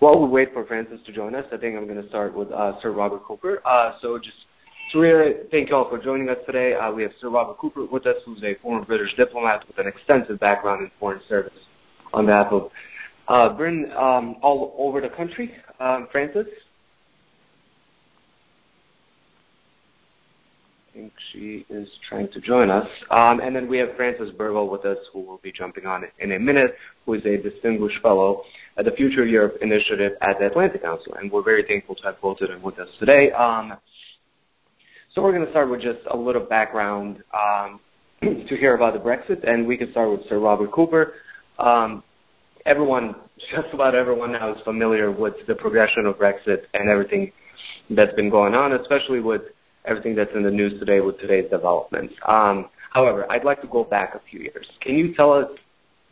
while we wait for Frances to join us, I think I'm going to start with uh, Sir Robert Cooper. Uh, so just to reiterate, thank you all for joining us today. Uh, we have Sir Robert Cooper with us, who's a former British diplomat with an extensive background in foreign service on behalf of uh, Britain um, all over the country. Um, Frances? Think she is trying to join us. Um, and then we have Frances Burwell with us, who will be jumping on in a minute, who is a distinguished fellow at the Future Europe Initiative at the Atlantic Council. And we're very thankful to have both of them with us today. Um, so we're going to start with just a little background um, to hear about the Brexit, and we can start with Sir Robert Cooper. Um, everyone, just about everyone now is familiar with the progression of Brexit and everything that's been going on, especially with everything that's in the news today with today's developments. Um, however, I'd like to go back a few years. Can you tell us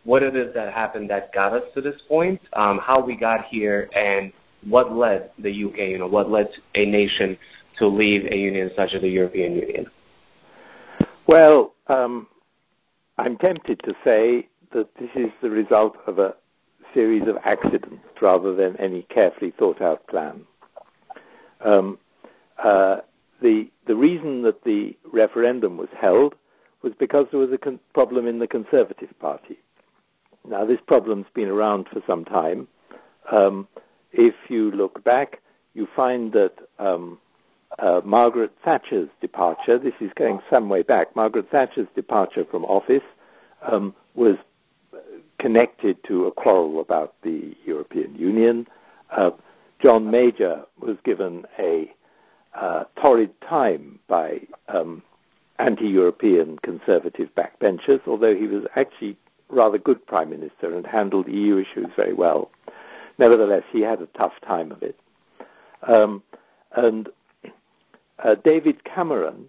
what it is that happened that got us to this point, um, how we got here, and what led the UK, you know, what led a nation to leave a union such as the European Union? Well, um, I'm tempted to say that this is the result of a series of accidents rather than any carefully thought out plan. Um, uh, the, the reason that the referendum was held was because there was a con- problem in the Conservative Party. Now, this problem's been around for some time. Um, if you look back, you find that um, uh, Margaret Thatcher's departure, this is going some way back, Margaret Thatcher's departure from office um, was connected to a quarrel about the European Union. Uh, John Major was given a uh, torrid time by um, anti-European conservative backbenchers, although he was actually rather good prime minister and handled EU issues very well. Nevertheless, he had a tough time of it. Um, and uh, David Cameron,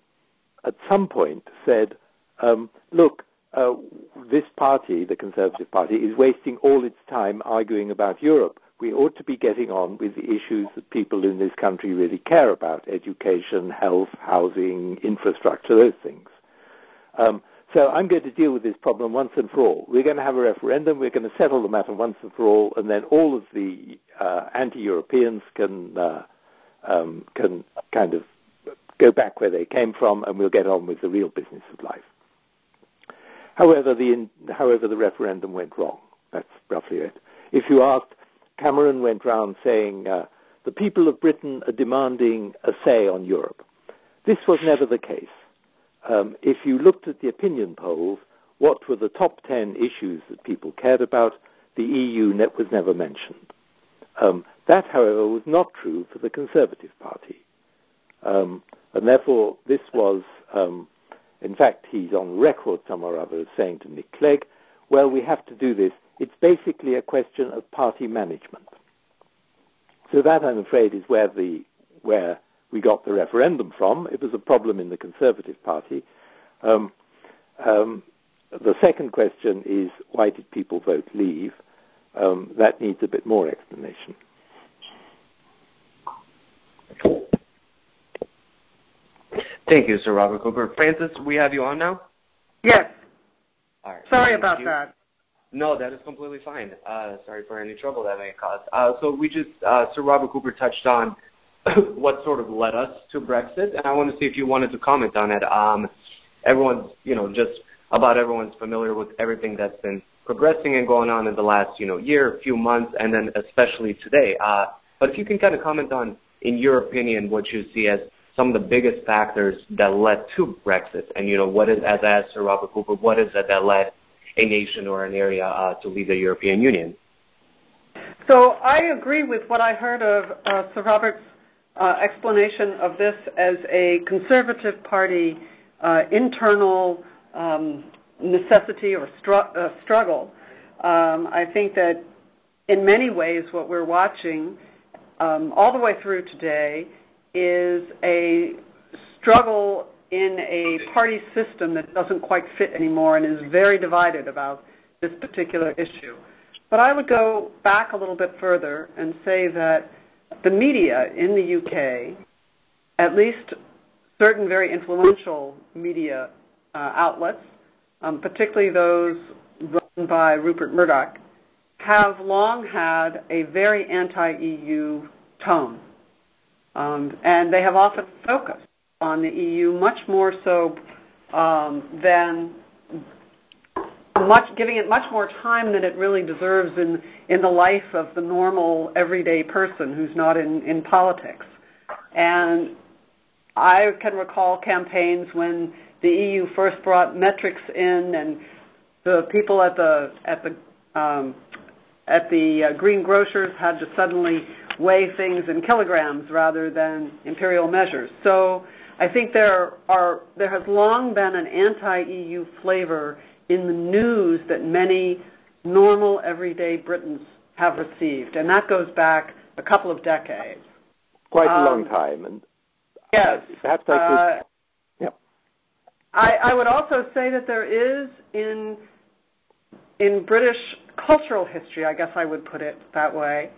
at some point, said, um, "Look, uh, this party, the Conservative Party, is wasting all its time arguing about Europe we ought to be getting on with the issues that people in this country really care about education, health, housing, infrastructure, those things. Um, so I'm going to deal with this problem once and for all. We're going to have a referendum, we're going to settle the matter once and for all, and then all of the uh, anti Europeans can, uh, um, can kind of go back where they came from, and we'll get on with the real business of life. However, the, however, the referendum went wrong. That's roughly it. If you asked Cameron went round saying, uh, the people of Britain are demanding a say on Europe. This was never the case. Um, if you looked at the opinion polls, what were the top 10 issues that people cared about? The EU net was never mentioned. Um, that, however, was not true for the Conservative Party. Um, and therefore, this was, um, in fact, he's on record somewhere or other saying to Nick Clegg, well, we have to do this it's basically a question of party management. So that, I'm afraid, is where the where we got the referendum from. It was a problem in the Conservative Party. Um, um, the second question is why did people vote leave? Um, that needs a bit more explanation. Thank you, Sir Robert Cooper. Frances, we have you on now? Yes. All right. Sorry Thank about you. that. No, that is completely fine. Uh, sorry for any trouble that may cause. Uh, so we just, uh, Sir Robert Cooper touched on what sort of led us to Brexit, and I want to see if you wanted to comment on it. Um, everyone's, you know, just about everyone's familiar with everything that's been progressing and going on in the last, you know, year, few months, and then especially today. Uh, but if you can kind of comment on, in your opinion, what you see as some of the biggest factors that led to Brexit, and you know, what is, as I asked Sir Robert Cooper, what is it that led a nation or an area uh, to leave the European Union. So I agree with what I heard of uh, Sir Robert's uh, explanation of this as a Conservative Party uh, internal um, necessity or stru- uh, struggle. Um, I think that in many ways what we're watching um, all the way through today is a struggle in a party system that doesn't quite fit anymore and is very divided about this particular issue. But I would go back a little bit further and say that the media in the UK, at least certain very influential media uh, outlets, um, particularly those run by Rupert Murdoch, have long had a very anti-EU tone, um, and they have often focused on the EU much more so um, than much giving it much more time than it really deserves in in the life of the normal everyday person who's not in in politics. And I can recall campaigns when the EU first brought metrics in, and the people at the at the um, at the uh, green grocers had to suddenly weigh things in kilograms rather than imperial measures. So I think there are there has long been an anti-EU flavor in the news that many normal everyday Britons have received, and that goes back a couple of decades. Quite a um, long time, and yes, perhaps I could. Uh, yeah. I, I would also say that there is in in British cultural history, I guess I would put it that way,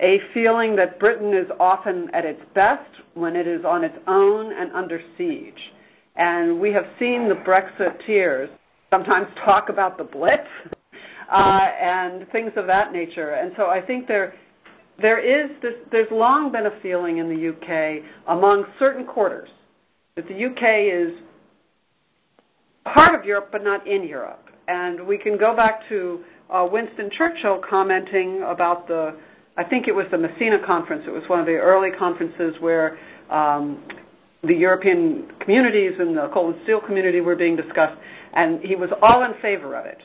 a feeling that Britain is often at its best when it is on its own and under siege. And we have seen the Brexiteers sometimes talk about the Blitz uh, and things of that nature. And so I think there, there is this, there's long been a feeling in the UK among certain quarters that the UK is part of Europe but not in Europe. And we can go back to uh, Winston Churchill commenting about the, I think it was the Messina conference. It was one of the early conferences where um, the European communities and the coal and steel community were being discussed, and he was all in favor of it,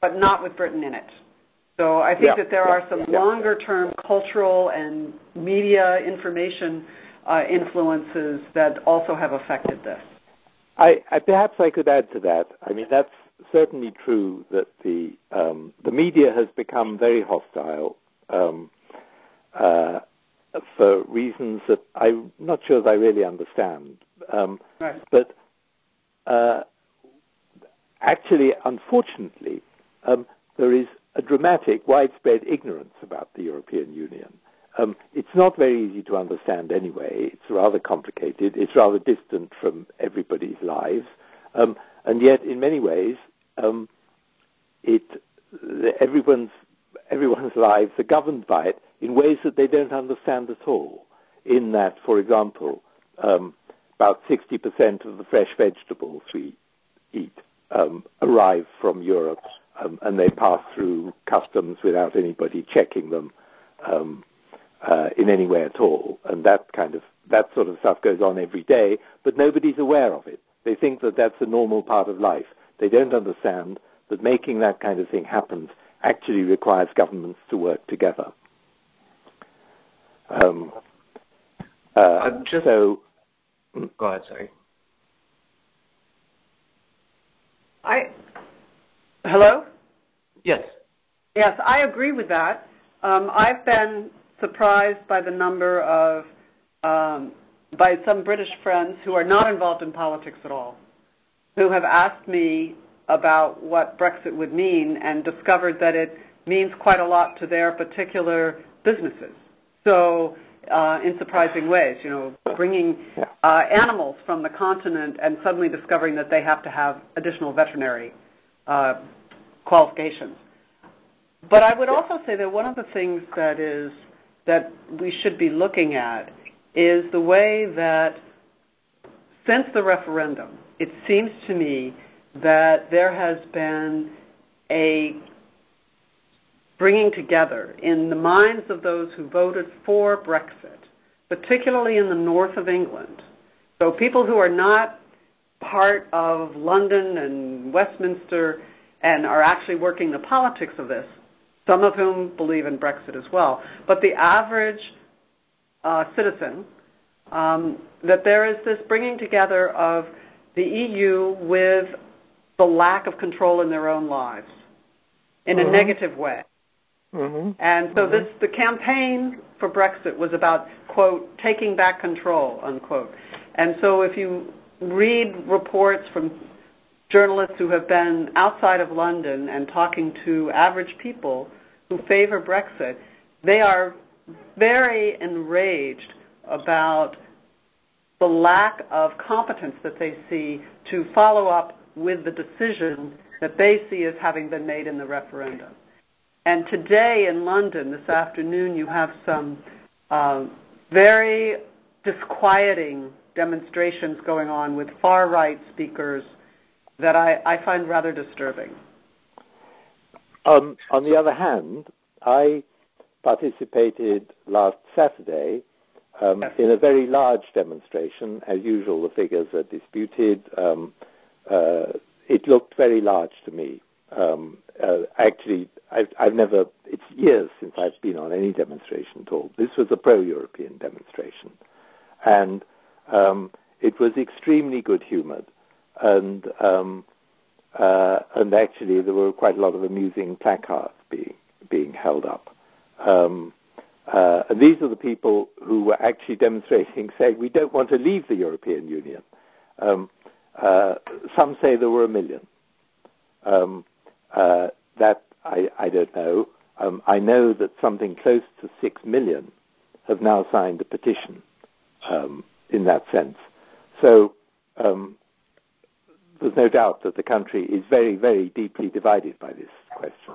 but not with Britain in it. So I think yeah, that there yeah, are some yeah. longer-term cultural and media information uh, influences that also have affected this. I, I, perhaps I could add to that. I mean, that's certainly true that the um, the media has become very hostile um, uh, for reasons that I'm not sure that I really understand. Um, right. But uh, actually, unfortunately, um, there is a dramatic, widespread ignorance about the European Union. Um, it's not very easy to understand anyway. It's rather complicated. It's rather distant from everybody's lives. Um, and yet, in many ways, um, it everyone's everyone's lives are governed by it in ways that they don't understand at all. In that, for example, um, about 60% of the fresh vegetables we eat um, arrive from Europe um, and they pass through customs without anybody checking them um, uh, in any way at all. And that kind of that sort of stuff goes on every day, but nobody's aware of it. They think that that's a normal part of life. They don't understand that making that kind of thing happen actually requires governments to work together. Um, uh, just, so, go ahead. Sorry. I hello. Yes. Yes, I agree with that. Um, I've been surprised by the number of um, by some British friends who are not involved in politics at all, who have asked me about what Brexit would mean and discovered that it means quite a lot to their particular businesses. So, uh, in surprising ways, you know, bringing uh, animals from the continent and suddenly discovering that they have to have additional veterinary uh, qualifications. But I would also say that one of the things that is that we should be looking at is the way that since the referendum, it seems to me that there has been a bringing together in the minds of those who voted for Brexit, particularly in the north of England. So people who are not part of London and Westminster and are actually working the politics of this, some of whom believe in Brexit as well, but the average uh, citizen, um, that there is this bringing together of the EU with the lack of control in their own lives in a mm-hmm. negative way. Mm-hmm. And so mm-hmm. this the campaign for Brexit was about quote taking back control unquote. And so if you read reports from journalists who have been outside of London and talking to average people who favor Brexit, they are very enraged about the lack of competence that they see to follow up with the decision that they see as having been made in the referendum. And today in London, this afternoon, you have some uh, very disquieting demonstrations going on with far right speakers that I, I find rather disturbing. Um, on the other hand, I participated last Saturday um, yes. in a very large demonstration. As usual, the figures are disputed. Um, it looked very large to me. Um, uh, actually, I've, I've, never, it's years since I've been on any demonstration at all. This was a pro European demonstration. And um, it was extremely good humored. And, um, uh, and actually, there were quite a lot of amusing placards being, being held up. Um, uh, and these are the people who were actually demonstrating, saying, we don't want to leave the European Union. Uh, some say there were a million. Um, uh, that I, I, don't know. Um, I know that something close to six million have now signed a petition um, in that sense. So um, there's no doubt that the country is very, very deeply divided by this question.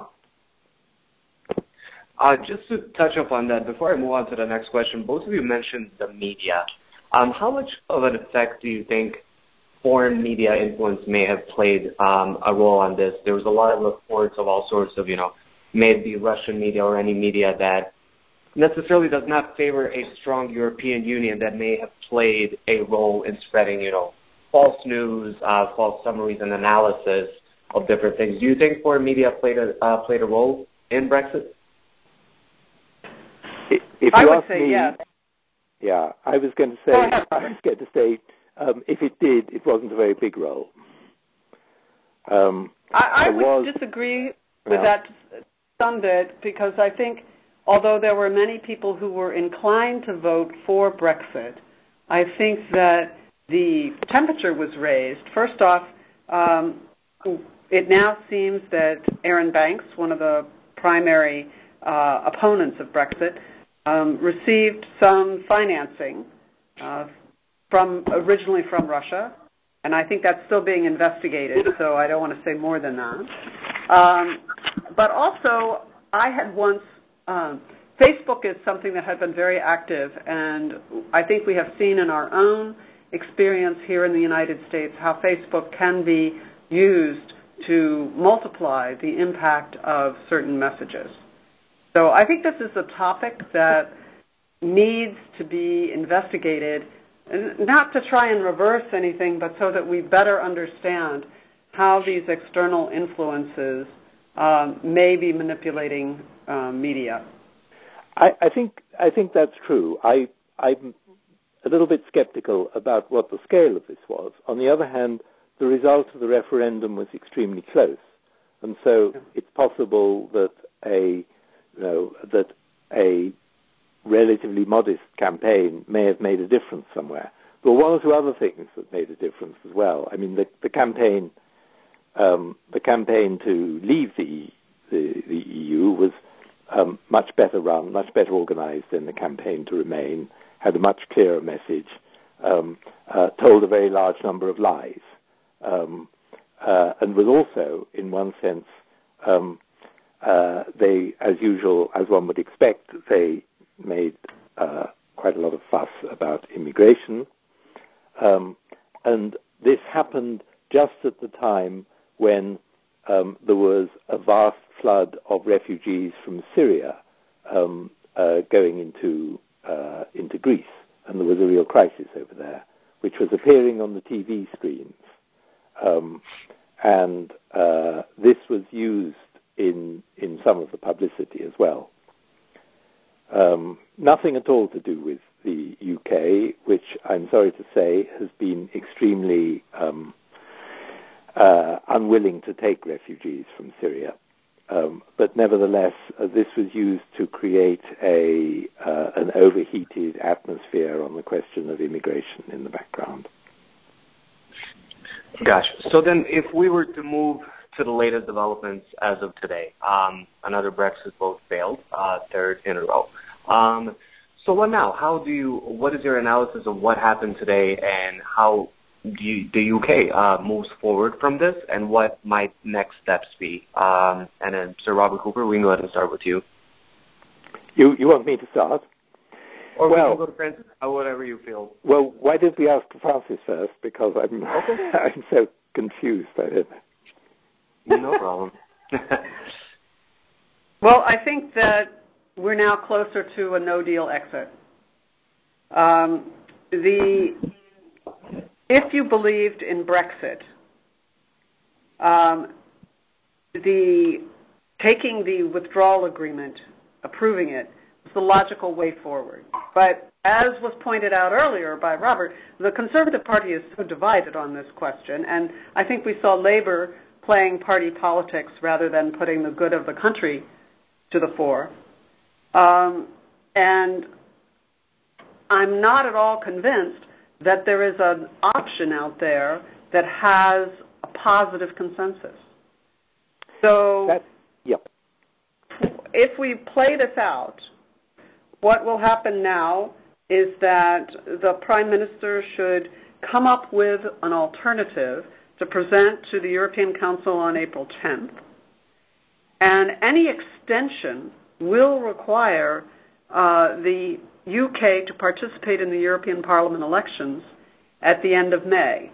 Uh, just to touch upon that, before I move on to the next question, both of you mentioned the media. Um, how much of an effect do you think foreign media influence may have played um, a role on this? There was a lot of reports of all sorts of, you know, maybe Russian media or any media that necessarily does not favor a strong European Union that may have played a role in spreading, you know, false news, uh, false summaries, and analysis of different things. Do you think foreign media played a uh, played a role in Brexit? If I would ask say me, yes. Yeah, I was going to say, I was going to say, um, if it did, it wasn't a very big role. Um, I, I would was, disagree with that some bit because I think although there were many people who were inclined to vote for Brexit, I think that the temperature was raised. First off, um, it now seems that Arron Banks, one of the primary uh, opponents of Brexit, um, received some financing uh, from originally from Russia, and I think that's still being investigated. So I don't want to say more than that. Um, but also, I had once. Um, Facebook is something that had been very active, and I think we have seen in our own experience here in the United States how Facebook can be used to multiply the impact of certain messages. So I think this is a topic that needs to be investigated, not to try and reverse anything, but so that we better understand how these external influences um, may be manipulating um, media. I, I, think I think that's true. I, I'm a little bit skeptical about what the scale of this was. On the other hand, the result of the referendum was extremely close, and so it's possible that a you know, that a relatively modest campaign may have made a difference somewhere. There were one or two other things that made a difference as well. I mean, the, the campaign, um, the campaign to leave the the, the EU was um, much better run, much better organised than the campaign to remain. Had a much clearer message, um, uh, told a very large number of lies, um, uh, and was also, in one sense, um, uh, they, as usual, as one would expect, they made uh, quite a lot of fuss about immigration. Um, and this happened just at the time when um, there was a vast flood of refugees from Syria um, uh, going into uh, into Greece, and there was a real crisis over there, which was appearing on the TV screens. Um, and uh, this was used in in some of the publicity as well. Um, nothing at all to do with the UK, which I'm sorry to say has been extremely um, uh, unwilling to take refugees from Syria. Um, but nevertheless, uh, this was used to create a uh, an overheated atmosphere on the question of immigration in the background. Gosh. So then, if we were to move to the latest developments as of today. Um, another Brexit vote failed, uh, third in a row. Um, so what now? How do you? What is your analysis of what happened today, and how do you, the UK uh, moves forward from this, and what might next steps be? Um, and then, Sir Robert Cooper, we can go ahead and start with you. You you want me to start? Or well, we can go to Frances, uh, whatever you feel. Well, why did we ask Frances first? Because I'm okay. I'm so confused. I don't No problem. well, I think that we're now closer to a no deal exit. Um, the if you believed in Brexit, um, the taking the withdrawal agreement, approving it, was the logical way forward. But as was pointed out earlier by Robert, the Conservative Party is so divided on this question, and I think we saw Labour playing party politics rather than putting the good of the country to the fore. Um, and I'm not at all convinced that there is an option out there that has a positive consensus. So, that, yep. if we play this out, what will happen now is that the Prime Minister should come up with an alternative to present to the European Council on April 10th. And any extension will require uh, the UK to participate in the European Parliament elections at the end of May.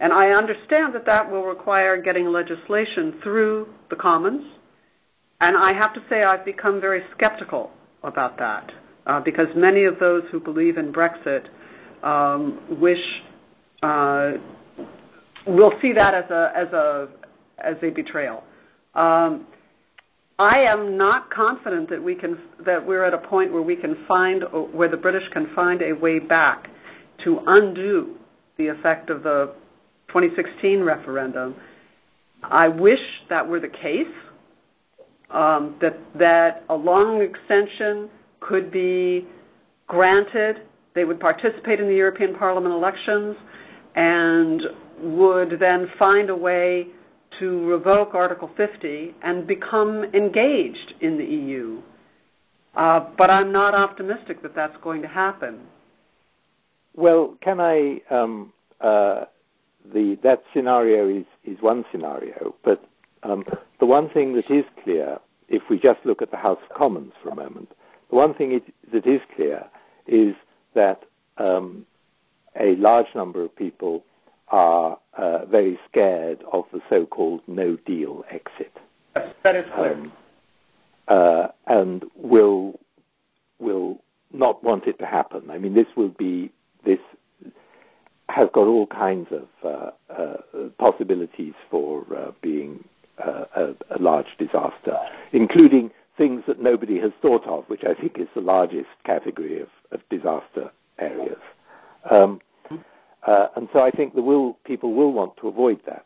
And I understand that that will require getting legislation through the Commons. And I have to say I've become very skeptical about that uh, because many of those who believe in Brexit um, wish uh, will see that as a as a as a betrayal. Um, I am not confident that we can that we're at a point where we can find where the British can find a way back to undo the effect of the 2016 referendum. I wish that were the case. Um, that that a long extension could be granted. They would participate in the European Parliament elections and would then find a way to revoke Article 50 and become engaged in the EU. Uh, but I'm not optimistic that that's going to happen. Well, can I? Um, uh, the that scenario is is one scenario, but um, the one thing that is clear, if we just look at the House of Commons for a moment, the one thing it, that is clear is that um, a large number of people are uh, very scared of the so-called no deal exit. That is clear. Um, uh, and will will not want it to happen. I mean, this will be this has got all kinds of uh, uh possibilities for uh, being uh, a, a, large disaster, including things that nobody has thought of, which I think is the largest category of, of disaster areas. Um, uh, and so I think will, people will want to avoid that.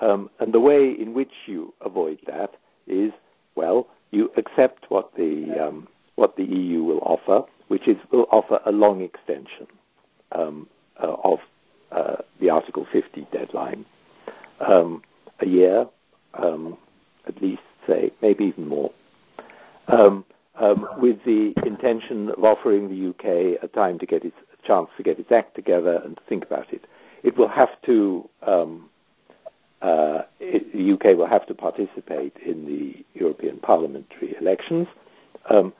Um, and the way in which you avoid that is, well, you accept what the, um, what the EU will offer, which is will offer a long extension um, uh, of uh, the Article 50 deadline, um, a year, um, at least, say, maybe even more, um, with the intention of offering the UK a time to get its chance to get its act together and to think about it. It will have to, um, uh, it, the UK will have to participate in the European parliamentary elections. Um,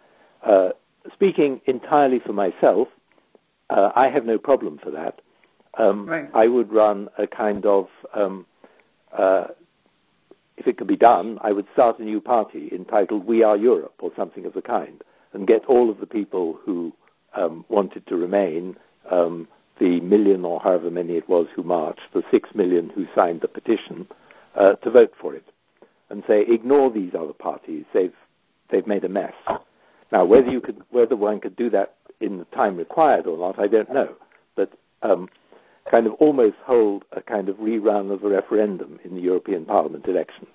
uh, speaking entirely for myself, uh, I have no problem for that. Um, right. I would run a kind of, um, uh, if it could be done, I would start a new party entitled We Are Europe or something of the kind and get all of the people who um, wanted to remain, um, the million or however many it was who marched, the six million who signed the petition, uh, to vote for it, and say ignore these other parties. They've they've made a mess. Now, whether you could whether one could do that in the time required or not, I don't know. But um, kind of almost hold a kind of rerun of a referendum in the European Parliament elections.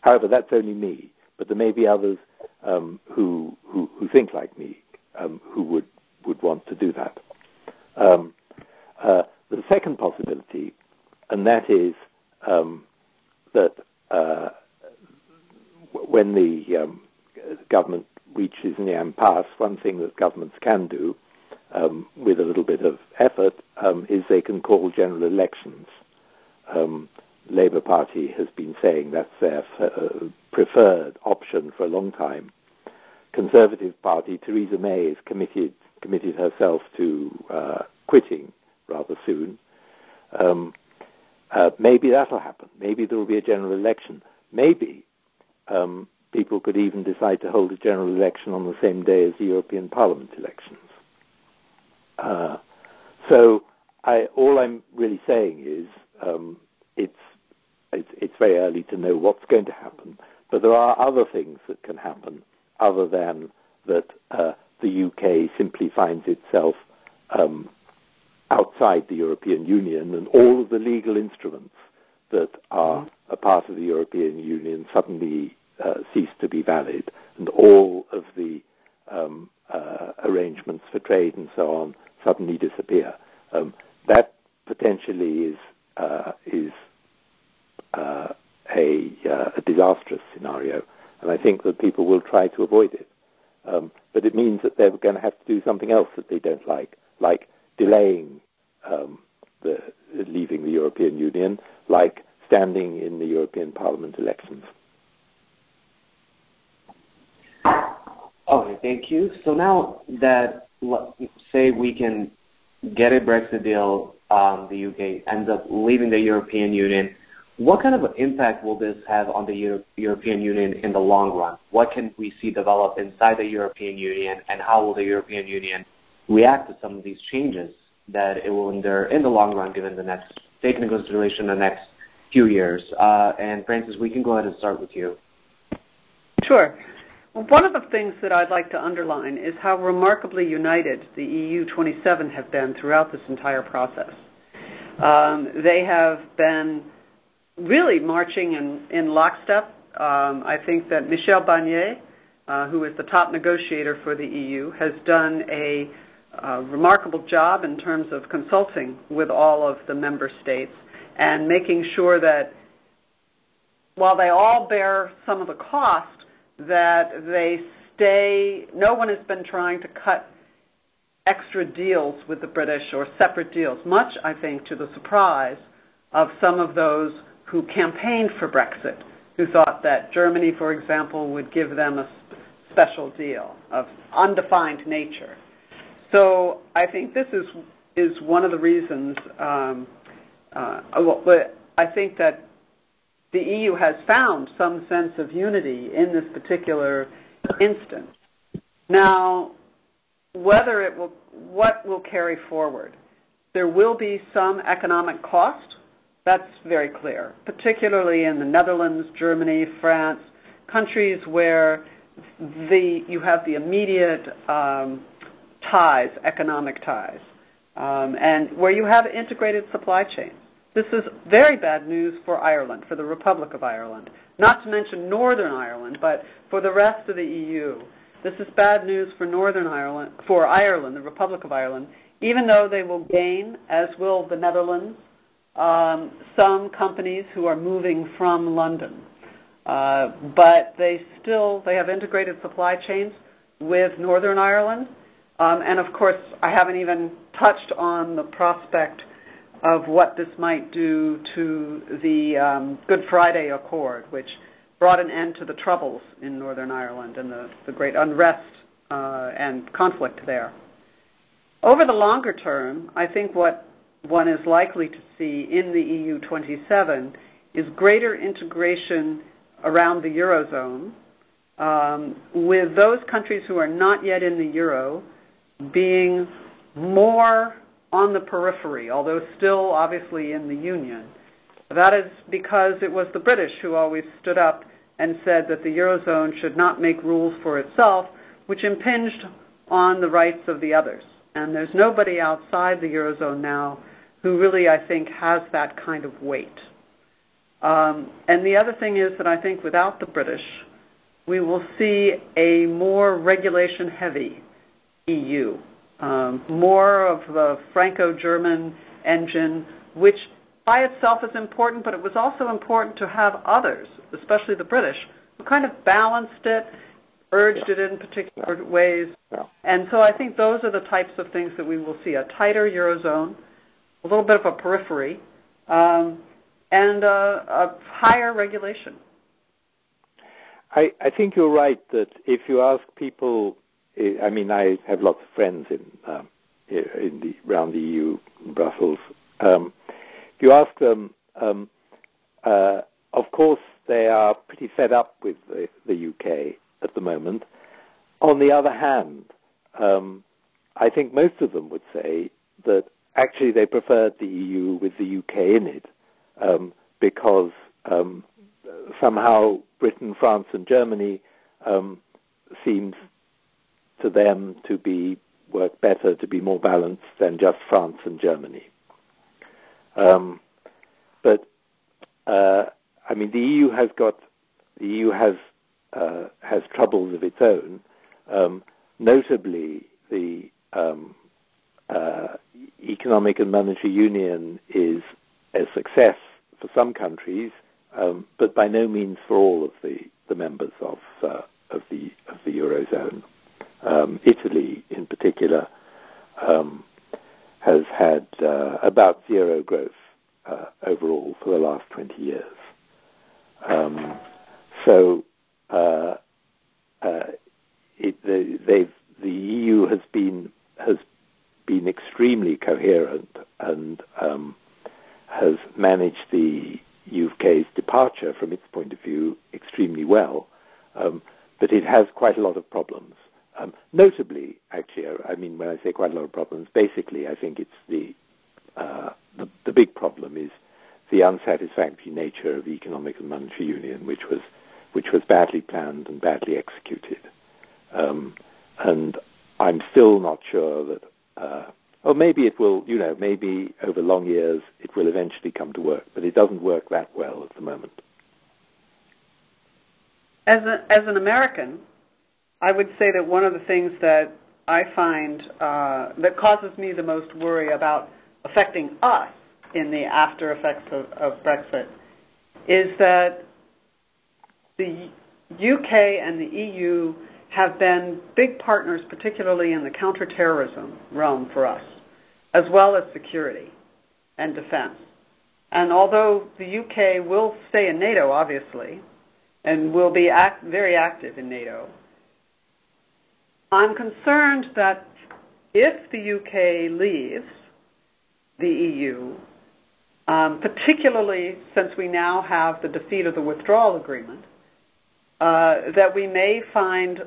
However, that's only me, but there may be others um, who, who, who think like me um, who would would want to do that. Um, uh, the second possibility, and that is um, that uh, when the um, government reaches an impasse, one thing that governments can do um, with a little bit of effort, um, is they can call general elections. Um, Labour Party has been saying that's their uh, preferred option for a long time. Conservative Party, Theresa May is committed committed herself to uh, quitting rather soon. Um, uh, maybe that'll happen. Maybe there will be a general election. Maybe um, people could even decide to hold a general election on the same day as the European Parliament elections. Uh, so I, all I'm really saying is um, it's, it's, it's very early to know what's going to happen, but there are other things that can happen other than that uh, the UK simply finds itself um, outside the European Union and all of the legal instruments that are mm-hmm. a part of the European Union suddenly uh, cease to be valid, and all of the um, uh, arrangements for trade and so on suddenly disappear. Um, that potentially is uh, is uh, a, uh, a, disastrous scenario, and I think that people will try to avoid it. Um, but it means that they're going to have to do something else that they don't like, like delaying um, the, leaving the European Union, like standing in the European Parliament elections. Okay, thank you. So now that, say, we can get a Brexit deal, um, the UK ends up leaving the European Union, what kind of an impact will this have on the Euro- European Union in the long run? What can we see develop inside the European Union, and how will the European Union react to some of these changes that it will endure in the long run, given the next, taking into consideration the next few years? Uh, and Frances, we can go ahead and start with you. Sure. Well, one of the things that I'd like to underline is how remarkably united the EU 27 have been throughout this entire process. Um, they have been really marching in, in lockstep. Um, I think that Michel Barnier, uh, who is the top negotiator for the EU, has done a uh, remarkable job in terms of consulting with all of the member states and making sure that while they all bear some of the cost, that they stay, no one has been trying to cut extra deals with the British or separate deals, much, I think, to the surprise of some of those who campaigned for Brexit, who thought that Germany, for example, would give them a special deal of undefined nature. So I think this is is one of the reasons. Um, uh, well, I think that the EU has found some sense of unity in this particular instance. Now, whether it will, what will carry forward? There will be some economic cost that's very clear, particularly in the Netherlands, Germany, France, countries where the, you have the immediate um, ties, economic ties, um, and where you have integrated supply chains. This is very bad news for Ireland, for the Republic of Ireland, not to mention Northern Ireland, but for the rest of the EU. This is bad news for Northern Ireland, for Ireland, the Republic of Ireland, even though they will gain, as will the Netherlands, um, some companies who are moving from London. Uh, but they still they have integrated supply chains with Northern Ireland, um, and of course I haven't even touched on the prospect of what this might do to the um, Good Friday Accord, which brought an end to the troubles in Northern Ireland and the, the great unrest uh, and conflict there. Over the longer term, I think what one is likely to see in the EU 27 is greater integration around the Eurozone, um, with those countries who are not yet in the Euro being more on the periphery, although still obviously in the Union. That is because it was the British who always stood up and said that the Eurozone should not make rules for itself, which impinged on the rights of the others. And there's nobody outside the Eurozone now who really, I think, has that kind of weight. Um, and the other thing is that I think without the British, we will see a more regulation heavy EU, um, more of the Franco German engine, which by itself is important, but it was also important to have others, especially the British, who kind of balanced it, urged yeah. it in particular yeah. ways. Yeah. And so I think those are the types of things that we will see a tighter Eurozone, a little bit of a periphery, um, and uh, a higher regulation. I, I think you're right that if you ask people, I mean, I have lots of friends in um, in the around the EU, Brussels. Um, if you ask them, um, uh, of course, they are pretty fed up with the, the UK at the moment. On the other hand, um, I think most of them would say that actually they preferred the EU with the UK in it um, because um, somehow Britain, France, and Germany um, seems to them to be work better, to be more balanced than just France and Germany. Um, but uh, I mean, the EU has got the EU has uh, has troubles of its own, um, notably the um, uh, economic and monetary union is a success for some countries, um, but by no means for all of the, the members of uh, of the of the eurozone. Um, Italy, in particular, um, has had uh, about zero growth uh, overall for the last 20 years. Um, so uh, uh, it, the, the, EU has been has been extremely coherent and um, managed the UK's departure from its point of view extremely well, um, but it has quite a lot of problems. Um, notably, actually, I mean, when I say quite a lot of problems, basically, I think it's the uh, the, the big problem is the unsatisfactory nature of economic and monetary union, which was which was badly planned and badly executed. Um, and I'm still not sure that, uh, or maybe it will, you know, maybe over long years will eventually come to work, but it doesn't work that well at the moment. As, a, as an American, I would say that one of the things that I find uh, that causes me the most worry about affecting us in the after effects of, of Brexit is that the UK and the EU have been big partners, particularly in the counterterrorism realm for us, as well as security and defense. And although the UK will stay in NATO, obviously, and will be act, very active in NATO, I'm concerned that if the UK leaves the EU, um, particularly since we now have the defeat of the withdrawal agreement, uh, that we may find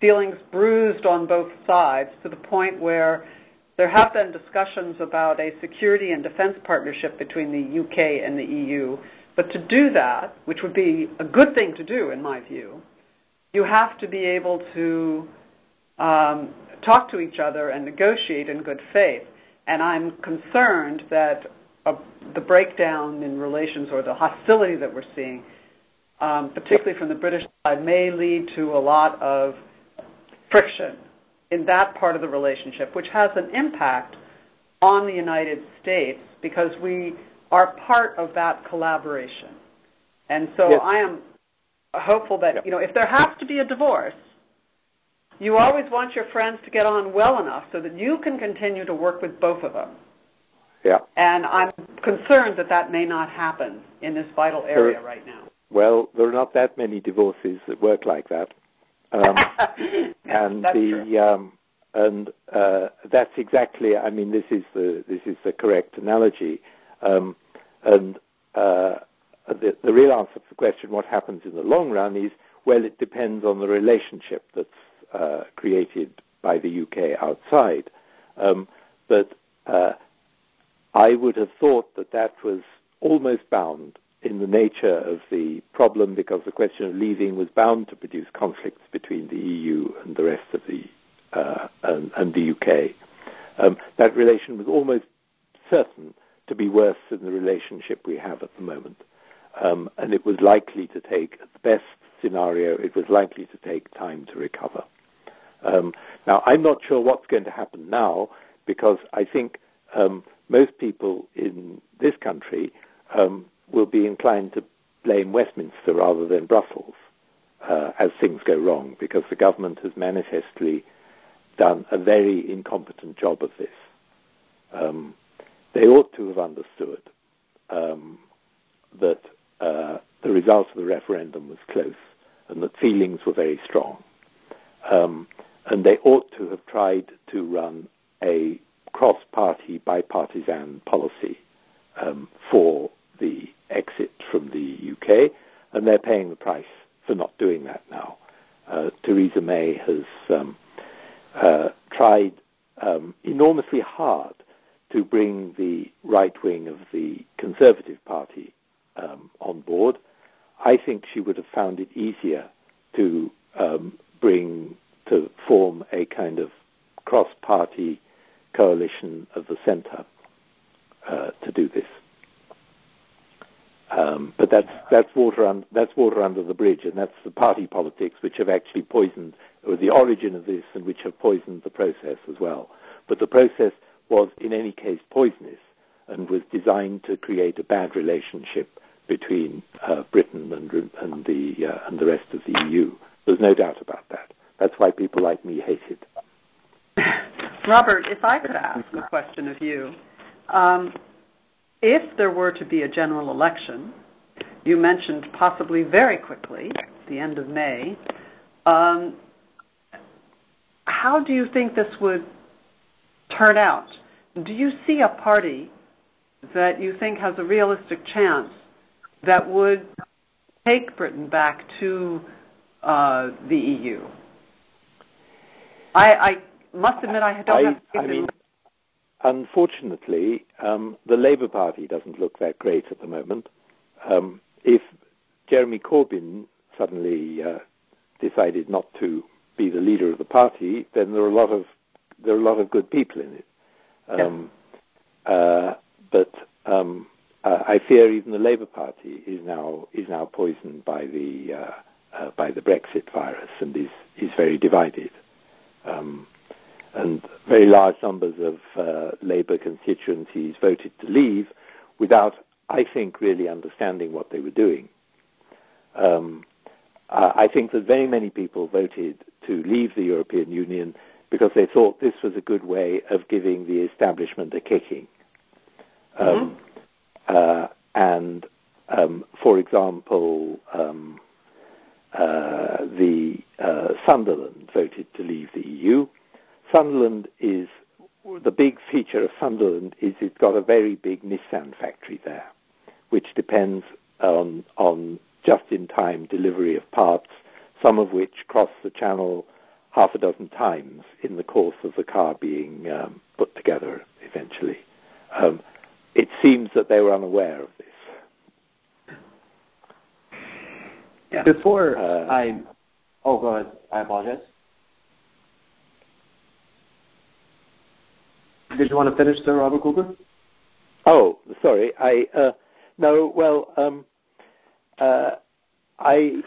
feelings bruised on both sides to the point where there have been discussions about a security and defense partnership between the UK and the EU. But to do that, which would be a good thing to do in my view, you have to be able to um, talk to each other and negotiate in good faith. And I'm concerned that uh, the breakdown in relations or the hostility that we're seeing um, particularly from the British side, may lead to a lot of friction in that part of the relationship, which has an impact on the United States because we are part of that collaboration. And so yes. I am hopeful that, you know, if there has to be a divorce, you always want your friends to get on well enough so that you can continue to work with both of them. Yeah. And I'm concerned that that may not happen in this vital area right now. Well, there are not that many divorces that work like that. Um, and the um, and uh, that's exactly. I mean, this is the this is the correct analogy. Um, and uh, the, the real answer to the question, what happens in the long run, is well, it depends on the relationship that's uh, created by the UK outside. Um, but uh, I would have thought that that was almost bound in the nature of the problem because the question of leaving was bound to produce conflicts between the EU and the rest of the uh, and, and, the UK. Um, that relation was almost certain to be worse than the relationship we have at the moment, um, and it was likely to take, at the best scenario, it was likely to take time to recover. Um, now, I'm not sure what's going to happen now because I think um, most people in this country um, will be inclined to blame Westminster rather than Brussels, uh, as things go wrong because the government has manifestly done a very incompetent job of this. Um, they ought to have understood um, that uh, the result of the referendum was close and that feelings were very strong. Um, and they ought to have tried to run a cross party, bipartisan policy um, for the exit from the UK, and they're paying the price for not doing that now. Uh, Theresa May has um, uh, tried um, enormously hard to bring the right wing of the Conservative Party um, on board. I think she would have found it easier to um, bring to form a kind of cross-party coalition of the centre uh, to do this. Um, but that's that's water un, that's water under the bridge, and that's the party politics which have actually poisoned, or the origin of this, and which have poisoned the process as well. But the process was, in any case, poisonous, and was designed to create a bad relationship between uh, Britain and, and the uh, and the rest of the EU. There's no doubt about that. That's why people like me hate it. Robert, if I could ask a question of you. Um, if there were to be a general election, you mentioned possibly very quickly, the end of May, um, how do you think this would turn out? Do you see a party that you think has a realistic chance that would take Britain back to uh, the EU? I, I, must admit I don't I, have. I mean, unfortunately, um, the Labour Party doesn't look that great at the moment. Um, if Jeremy Corbyn suddenly uh, decided not to be the leader of the party, then there are a lot of there are a lot of good people in it. Um, yeah. uh, but um, uh, I fear even the Labour Party is now is now poisoned by the uh, uh, by the Brexit virus and is is very divided. Um, and very large numbers of uh, Labour constituencies voted to leave without, I think, really understanding what they were doing. Um, I think that very many people voted to leave the European Union because they thought this was a good way of giving the establishment a kicking. Um, mm-hmm. uh, and, um, for example, um, uh, the uh, Sunderland voted to leave the EU. Sunderland is the big feature of Sunderland is it's got a very big Nissan factory there, which depends on on just-in-time delivery of parts, some of which cross the channel half a dozen times in the course of the car being um, put together eventually. Um, it seems that they were unaware of this. Yeah. Before uh, I, oh, go ahead. I apologize. Did you want to finish, Sir Robert Cooper? Oh, sorry. I uh, no. Well, um, uh, I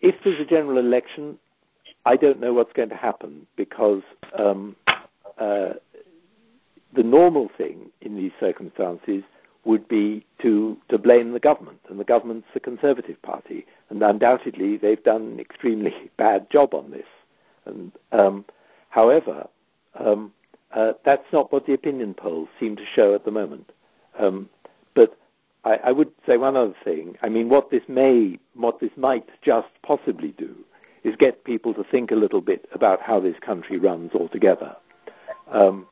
if there's a general election, I don't know what's going to happen because um, uh, the normal thing in these circumstances would be to to blame the government, and the government's the Conservative Party, and undoubtedly they've done an extremely bad job on this. And um, however, um, uh, that's not what the opinion polls seem to show at the moment. Um, but I, I, would say one other thing. I mean, what this may, what this might just possibly do, is get people to think a little bit about how this country runs altogether. Um,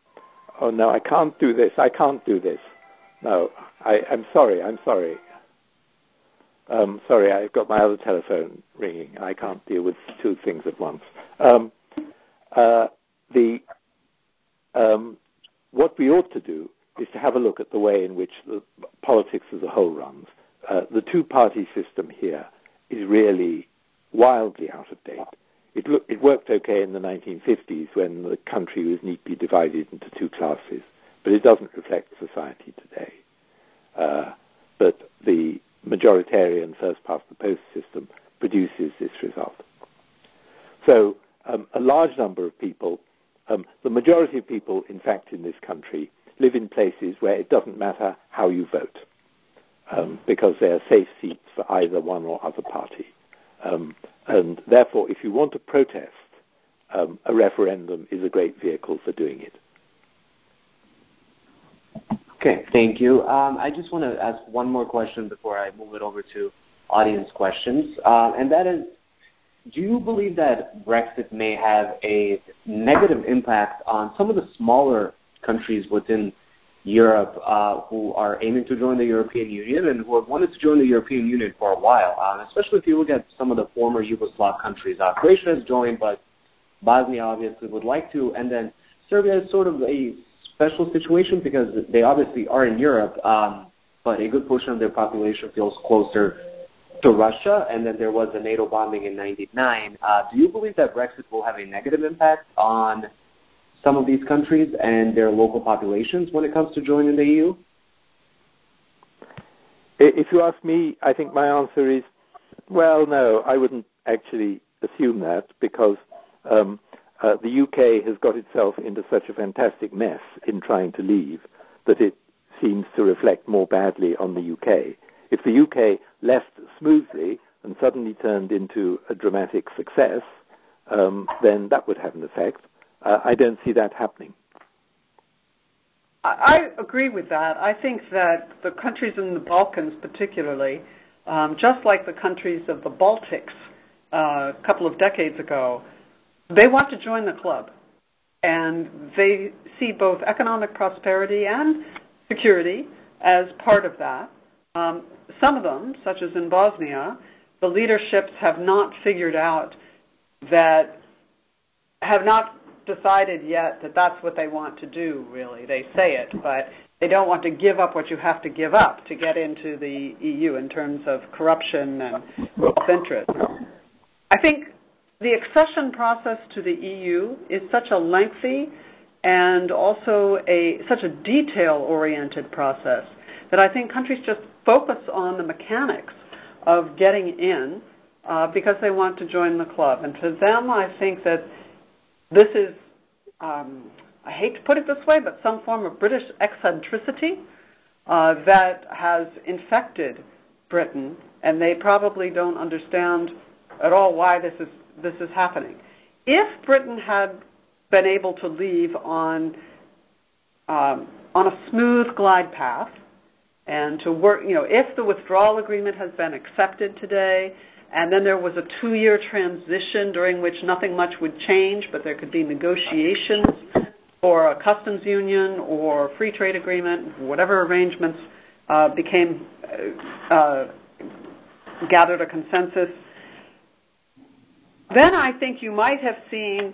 oh no, I can't do this. I can't do this. No, I, am sorry. I'm sorry. Um, sorry, I've got my other telephone ringing. I can't deal with two things at once. Um, uh, the um, what we ought to do is to have a look at the way in which the politics as a whole runs. Uh, the two-party system here is really wildly out of date. It, it worked okay in the 1950s when the country was neatly divided into two classes, but it doesn't reflect society today. Uh, but the majoritarian first past the post system produces this result. So um, a large number of people um, the majority of people, in fact, in this country live in places where it doesn't matter how you vote um, because they are safe seats for either one or other party. Um, And therefore, if you want to protest, um, a referendum is a great vehicle for doing it. Okay, thank you. Um, I just want to ask one more question before I move it over to audience questions, uh, and that is, do you believe that Brexit may have a negative impact on some of the smaller countries within Europe uh, who are aiming to join the European Union and who have wanted to join the European Union for a while, um, especially if you look at some of the former Yugoslav countries. Uh, Croatia has joined, but Bosnia obviously would like to, and then Serbia is sort of a special situation because they obviously are in Europe, um, but a good portion of their population feels closer to Russia, and then there was a NATO bombing in 99. Uh, do you believe that Brexit will have a negative impact on some of these countries and their local populations when it comes to joining the EU? If you ask me, I think my answer is, well, no, I wouldn't actually assume that because um, uh, the UK has got itself into such a fantastic mess in trying to leave that it seems to reflect more badly on the UK. If the UK left smoothly and suddenly turned into a dramatic success, um, then that would have an effect. Uh, I don't see that happening. I agree with that. I think that the countries in the Balkans, particularly, um, just like the countries of the Baltics uh, a couple of decades ago, they want to join the club. And they see both economic prosperity and security as part of that. Um, some of them, such as in Bosnia, the leaderships have not figured out that, have not decided yet that that's what they want to do, really. They say it, but they don't want to give up what you have to give up to get into the EU in terms of corruption and self-interest. I think the accession process to the EU is such a lengthy and also a such a detail-oriented process that I think countries just focus on the mechanics of getting in uh, because they want to join the club. And to them, I think that this is, um, I hate to put it this way, but some form of British eccentricity uh, that has infected Britain, and they probably don't understand at all why this is this is happening. If Britain had been able to leave on um, on a smooth glide path and to work, you know, if the withdrawal agreement has been accepted today, and then there was a two-year transition during which nothing much would change, but there could be negotiations for a customs union or free trade agreement, whatever arrangements uh, became uh, uh, gathered a consensus then I think you might have seen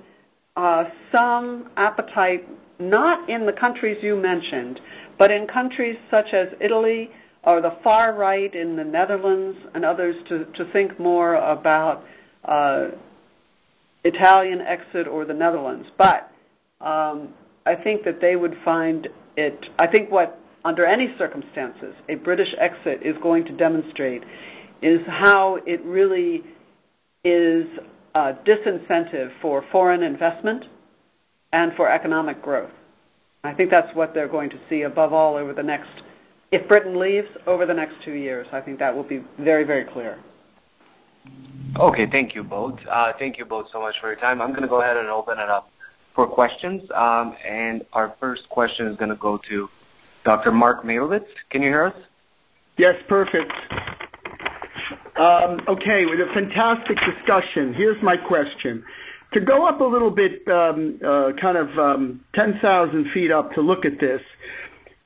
uh, some appetite, not in the countries you mentioned, but in countries such as Italy or the far right in the Netherlands and others to, to think more about uh, Italian exit or the Netherlands. But um, I think that they would find it, I think what, under any circumstances, a British exit is going to demonstrate is how it really is uh, disincentive for foreign investment and for economic growth. I think that's what they're going to see above all over the next, if Britain leaves, over the next two years. I think that will be very, very clear. Okay, thank you both. Uh, thank you both so much for your time. I'm going to go ahead and open it up for questions. Um, and our first question is going to go to Dr. Mark Malevitz. Can you hear us? Yes, perfect. Um, okay, with a fantastic discussion. Here's my question. To go up a little bit, um, uh, kind of um, 10,000 feet up to look at this,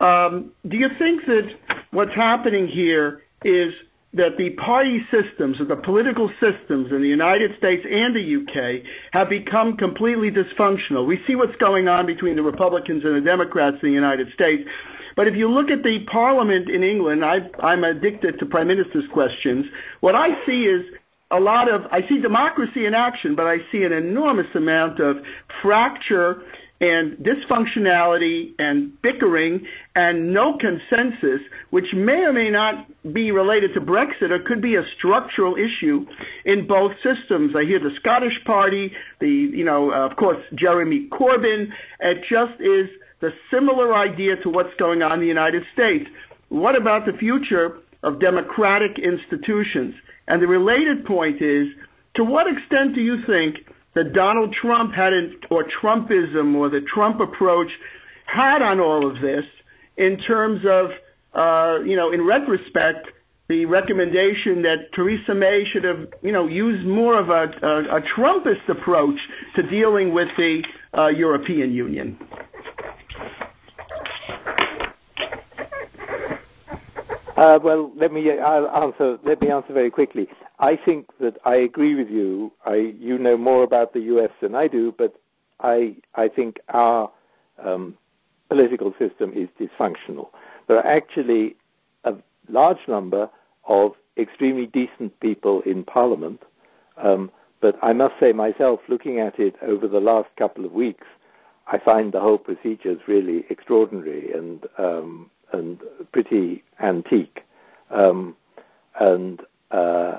um, do you think that what's happening here is that the party systems or the political systems in the United States and the UK have become completely dysfunctional. We see what's going on between the Republicans and the Democrats in the United States. But if you look at the Parliament in England, I'm addicted to Prime Minister's questions. What I see is a lot of, I see democracy in action, but I see an enormous amount of fracture and dysfunctionality and bickering and no consensus, which may or may not be related to Brexit or could be a structural issue in both systems. I hear the Scottish Party, the, you know, of course, Jeremy Corbyn. It just is the similar idea to what's going on in the United States. What about the future of democratic institutions? And the related point is to what extent do you think that Donald Trump had, an, or Trumpism, or the Trump approach had on all of this in terms of, uh, you know, in retrospect, the recommendation that Theresa May should have, you know, used more of a, a, a Trumpist approach to dealing with the uh, European Union? Uh, well, let me I'll answer. Let me answer very quickly. I think that I agree with you. I, you know more about the U.S. than I do, but I, I think our um, political system is dysfunctional. There are actually a large number of extremely decent people in Parliament, um, but I must say myself, looking at it over the last couple of weeks, I find the whole procedures really extraordinary and um, and pretty antique. Um, and uh,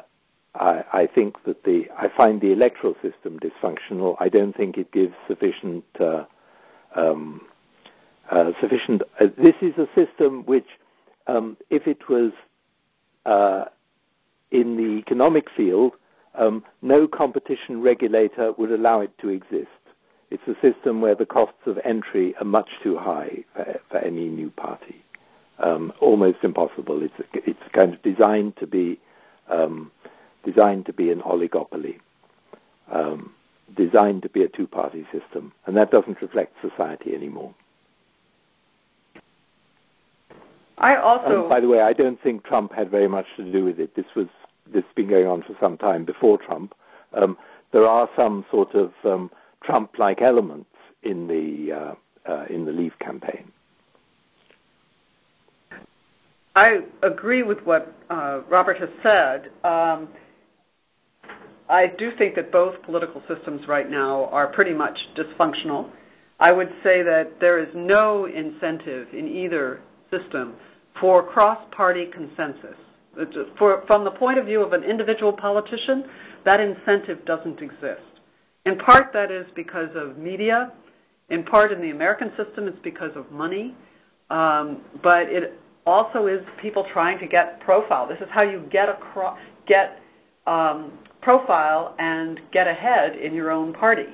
I, I, think that the I find the electoral system dysfunctional. I don't think it gives sufficient uh, um, uh, sufficient. Uh, this is a system which, um, if it was uh, in the economic field, um, no competition regulator would allow it to exist. It's a system where the costs of entry are much too high for, for any new party um, almost impossible. It's it's kind of designed to be um, designed to be an oligopoly, um, designed to be a two-party system, and that doesn't reflect society anymore. I also, and by the way, I don't think Trump had very much to do with it. This was this has been going on for some time before Trump. Um, there are some sort of um, Trump-like elements in the uh, uh, in the Leave campaign. I agree with what uh, Robert has said. Um, I do think that both political systems right now are pretty much dysfunctional. I would say that there is no incentive in either system for cross-party consensus. For, from the point of view of an individual politician, that incentive doesn't exist. In part, that is because of media. In part, in the American system, it's because of money. Um, but it also is people trying to get profile. This is how you get across, get um, profile and get ahead in your own party.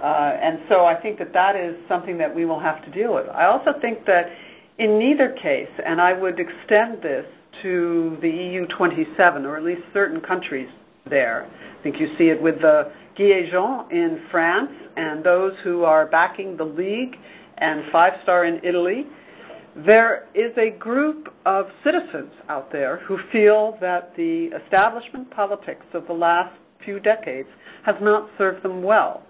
Uh, and so I think that that is something that we will have to deal with. I also think that in neither case, and I would extend this to the EU 27, or at least certain countries there. I think you see it with the Jaunes in France and those who are backing the League and Five Star in Italy there is a group of citizens out there who feel that the establishment politics of the last few decades has not served them well.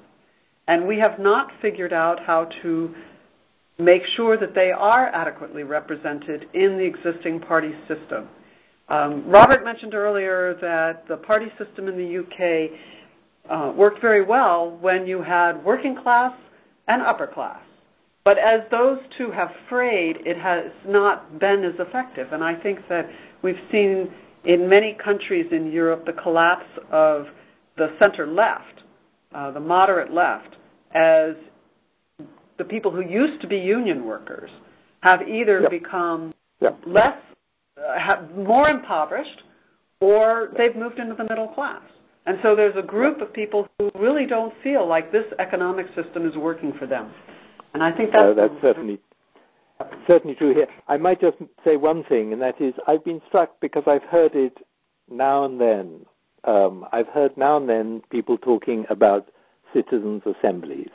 And we have not figured out how to make sure that they are adequately represented in the existing party system. Um, Robert mentioned earlier that the party system in the UK uh, worked very well when you had working class and upper class. But as those two have frayed, it has not been as effective. And I think that we've seen in many countries in Europe the collapse of the center left, uh, the moderate left, as the people who used to be union workers have either yep. become yep. less, uh, have more impoverished, or they've moved into the middle class. And so there's a group of people who really don't feel like this economic system is working for them. And I think that's, uh, that's certainly certainly true here. I might just say one thing, and that is I've been struck because I've heard it now and then. Um, I've heard now and then people talking about citizens' assemblies.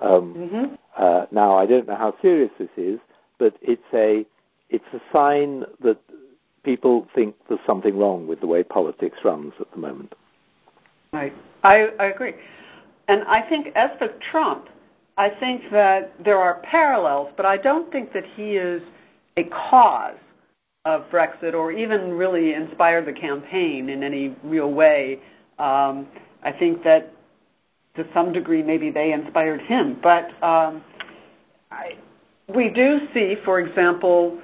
Um, mm-hmm. uh, now I don't know how serious this is, but it's a it's a sign that people think there's something wrong with the way politics runs at the moment. Right, I, I agree, and I think as for Trump, I think that there are parallels, but I don't think that he is a cause of Brexit or even really inspired the campaign in any real way. Um, I think that to some degree maybe they inspired him. But um, I, we do see, for example,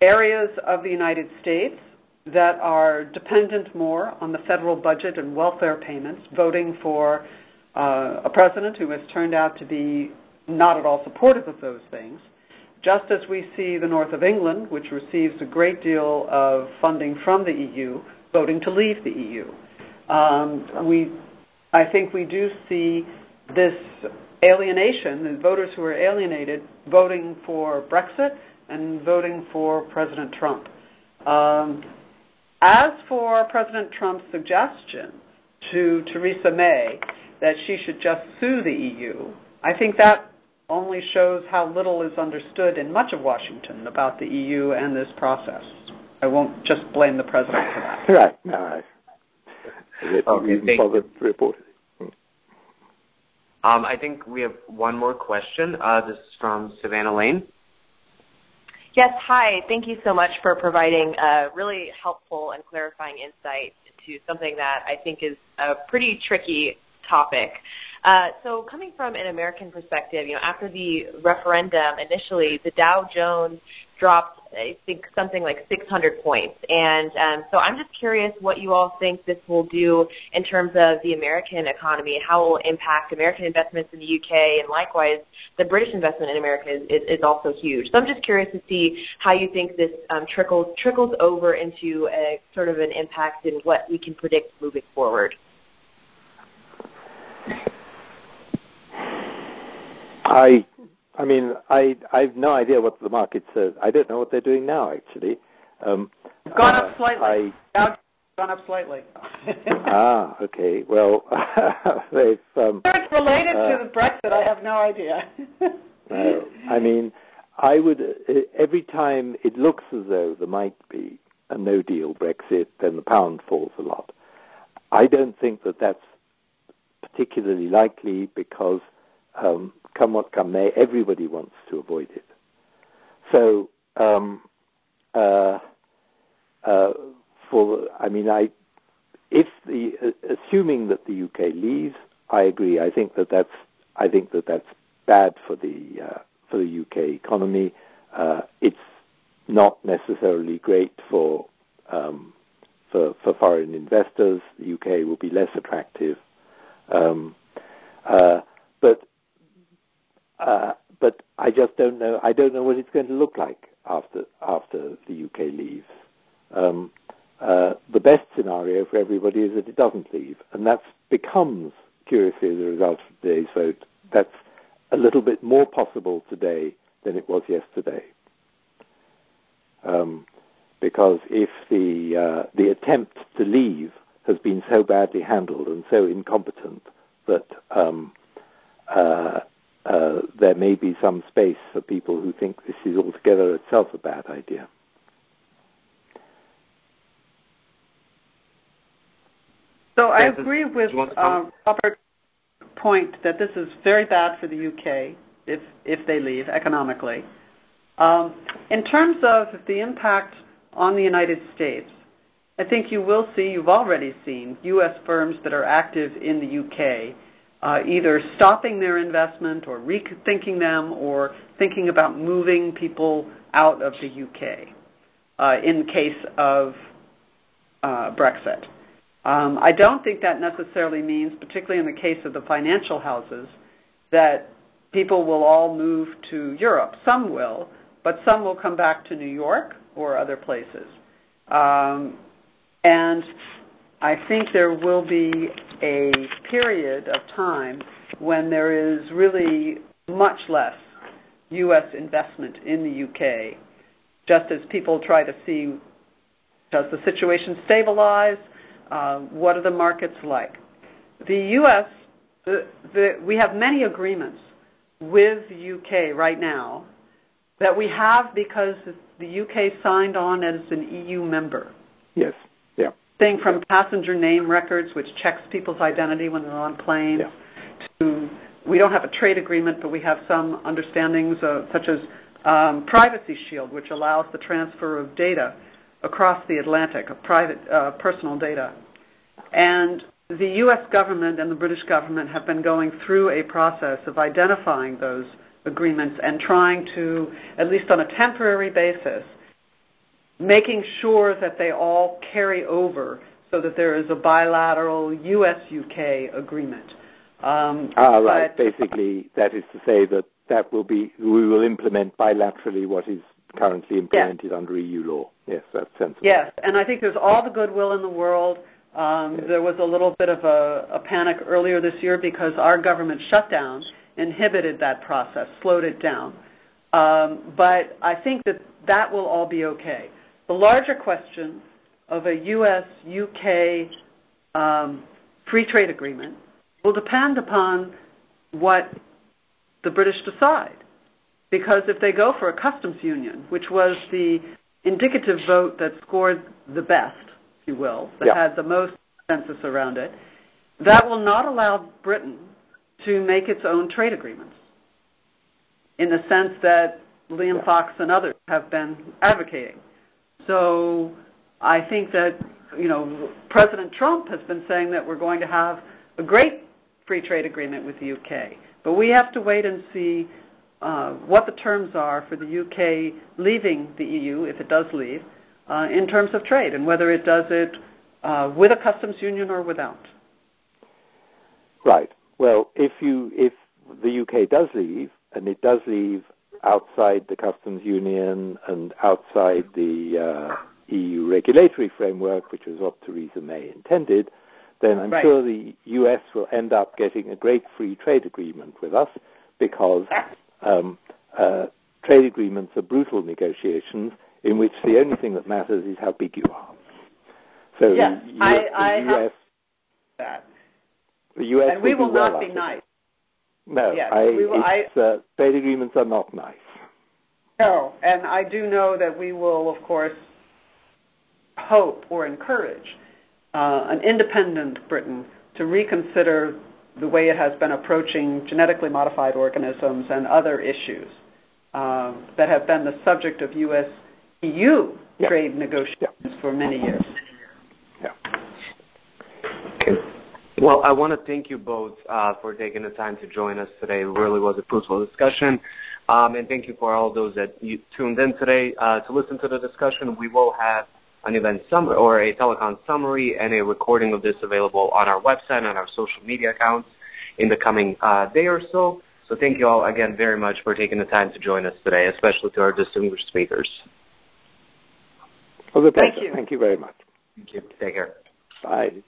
areas of the United States that are dependent more on the federal budget and welfare payments, voting for uh, a president who has turned out to be not at all supportive of those things, just as we see the north of England, which receives a great deal of funding from the EU, voting to leave the EU. Um, we, I think we do see this alienation, the voters who are alienated, voting for Brexit and voting for President Trump. Um, as for President Trump's suggestion to Theresa May that she should just sue the EU, I think that only shows how little is understood in much of Washington about the EU and this process. I won't just blame the president for that. Right. No, I, Okay, thank bothered to report. Um, I think we have one more question. Uh, this is from Savannah Lane. Yes, hi. Thank you so much for providing a really helpful and clarifying insight into something that I think is a pretty tricky topic. Uh, so coming from an American perspective, you know, after the referendum, initially the Dow Jones dropped, I think, something like 600 points. And um, so I'm just curious what you all think this will do in terms of the American economy, how it will impact American investments in the UK, and likewise, the British investment in America is, is, is also huge. So I'm just curious to see how you think this um, trickles trickles over into a sort of an impact in what we can predict moving forward. I, I mean, I, I have no idea what the market says. I don't know what they're doing now, actually. Um, gone uh, up slightly. I, gone up slightly. ah, okay. Well, they've. Um, it's related uh, to the Brexit, I have no idea. no, I mean, I would. uh, Every time it looks as though there might be a no-deal Brexit, then the pound falls a lot. I don't think that that's particularly likely because, um, come what come may, everybody wants to avoid it. So, um, uh, uh, for I mean, I if the uh, assuming that the UK leaves, I agree. I think that that's I think that that's bad for the uh, for the UK economy. Uh, it's not necessarily great for um, for for foreign investors. The UK will be less attractive, um, uh, but I just don't know. I don't know what it's going to look like after after the UK leaves. Um, uh, the best scenario for everybody is that it doesn't leave, and that becomes, curiously, as a result of today's vote, that's a little bit more possible today than it was yesterday. Um, because if the uh, the attempt to leave has been so badly handled and so incompetent that um, uh, there may be some space for people who think this is altogether itself a bad idea. So I agree with do you want to uh. Robert's point that this is very bad for the UK if if they leave economically. Um, in terms of the impact on the United States, I think you will see, you've already seen, U.S. firms that are active in the UK uh, either stopping their investment or rethinking them or thinking about moving people out of the UK uh, in case of uh, Brexit. Um, I don't think that necessarily means, particularly in the case of the financial houses, that people will all move to Europe. Some will, but some will come back to New York or other places. Um, and I think there will be a period of time when there is really much less U.S. investment in the UK, just as people try to see does the situation stabilize? Uh, what are the markets like? The U.S. The, the, we have many agreements with the UK right now that we have because the UK signed on as an EU member. Yes. Thing from passenger name records, which checks people's identity when they're on planes, Yeah. to we don't have a trade agreement, but we have some understandings, uh, such as um, Privacy Shield, which allows the transfer of data across the Atlantic, of private uh, personal data. And the U.S. government and the British government have been going through a process of identifying those agreements and trying to, at least on a temporary basis, making sure that they all carry over so that there is a bilateral U.S.-UK agreement. Um, Ah, right. Basically, that is to say that that will be we will implement bilaterally what is currently implemented under EU law. Yes, that's sensible. Yes, and I think there's all the goodwill in the world. Um, there was a little bit of a, a panic earlier this year because our government shutdown inhibited that process, slowed it down. Um, but I think that that will all be okay. The larger question of a U.S. UK um, free trade agreement will depend upon what the British decide. Because if they go for a customs union, which was the indicative vote that scored the best, if you will, that yeah. had the most consensus around it, that will not allow Britain to make its own trade agreements in the sense that Liam yeah. Fox and others have been advocating. So I think that you know President Trump has been saying that we're going to have a great free trade agreement with the UK, but we have to wait and see uh, what the terms are for the UK leaving the EU, if it does leave, uh, in terms of trade, and whether it does it uh, with a customs union or without. Right. Well, if you if the UK does leave, and it does leave outside the customs union and outside the uh, EU regulatory framework, which was what Theresa May intended, then I'm right. sure the US will end up getting a great free trade agreement with us because um, uh, trade agreements are brutal negotiations in which the only thing that matters is how big you are. So yes, the, I, I the US, that. The US and we will, well not be nice. No, yes, I, will, I, uh, trade agreements are not nice. No, and I do know that we will, of course, hope or encourage uh, an independent Britain to reconsider the way it has been approaching genetically modified organisms and other issues uh, that have been the subject of U.S. EU trade negotiations for many years. Yeah. Okay. Well, I want to thank you both uh, for taking the time to join us today. It really was a fruitful discussion. Um, and thank you for all those that you tuned in today uh, to listen to the discussion. We will have an event summary or a telecon summary and a recording of this available on our website and our social media accounts in the coming uh, day or so. So thank you all again very much for taking the time to join us today, especially to our distinguished speakers. It was a pleasure. Thank you. Thank you very much. Thank you. Take care. Bye.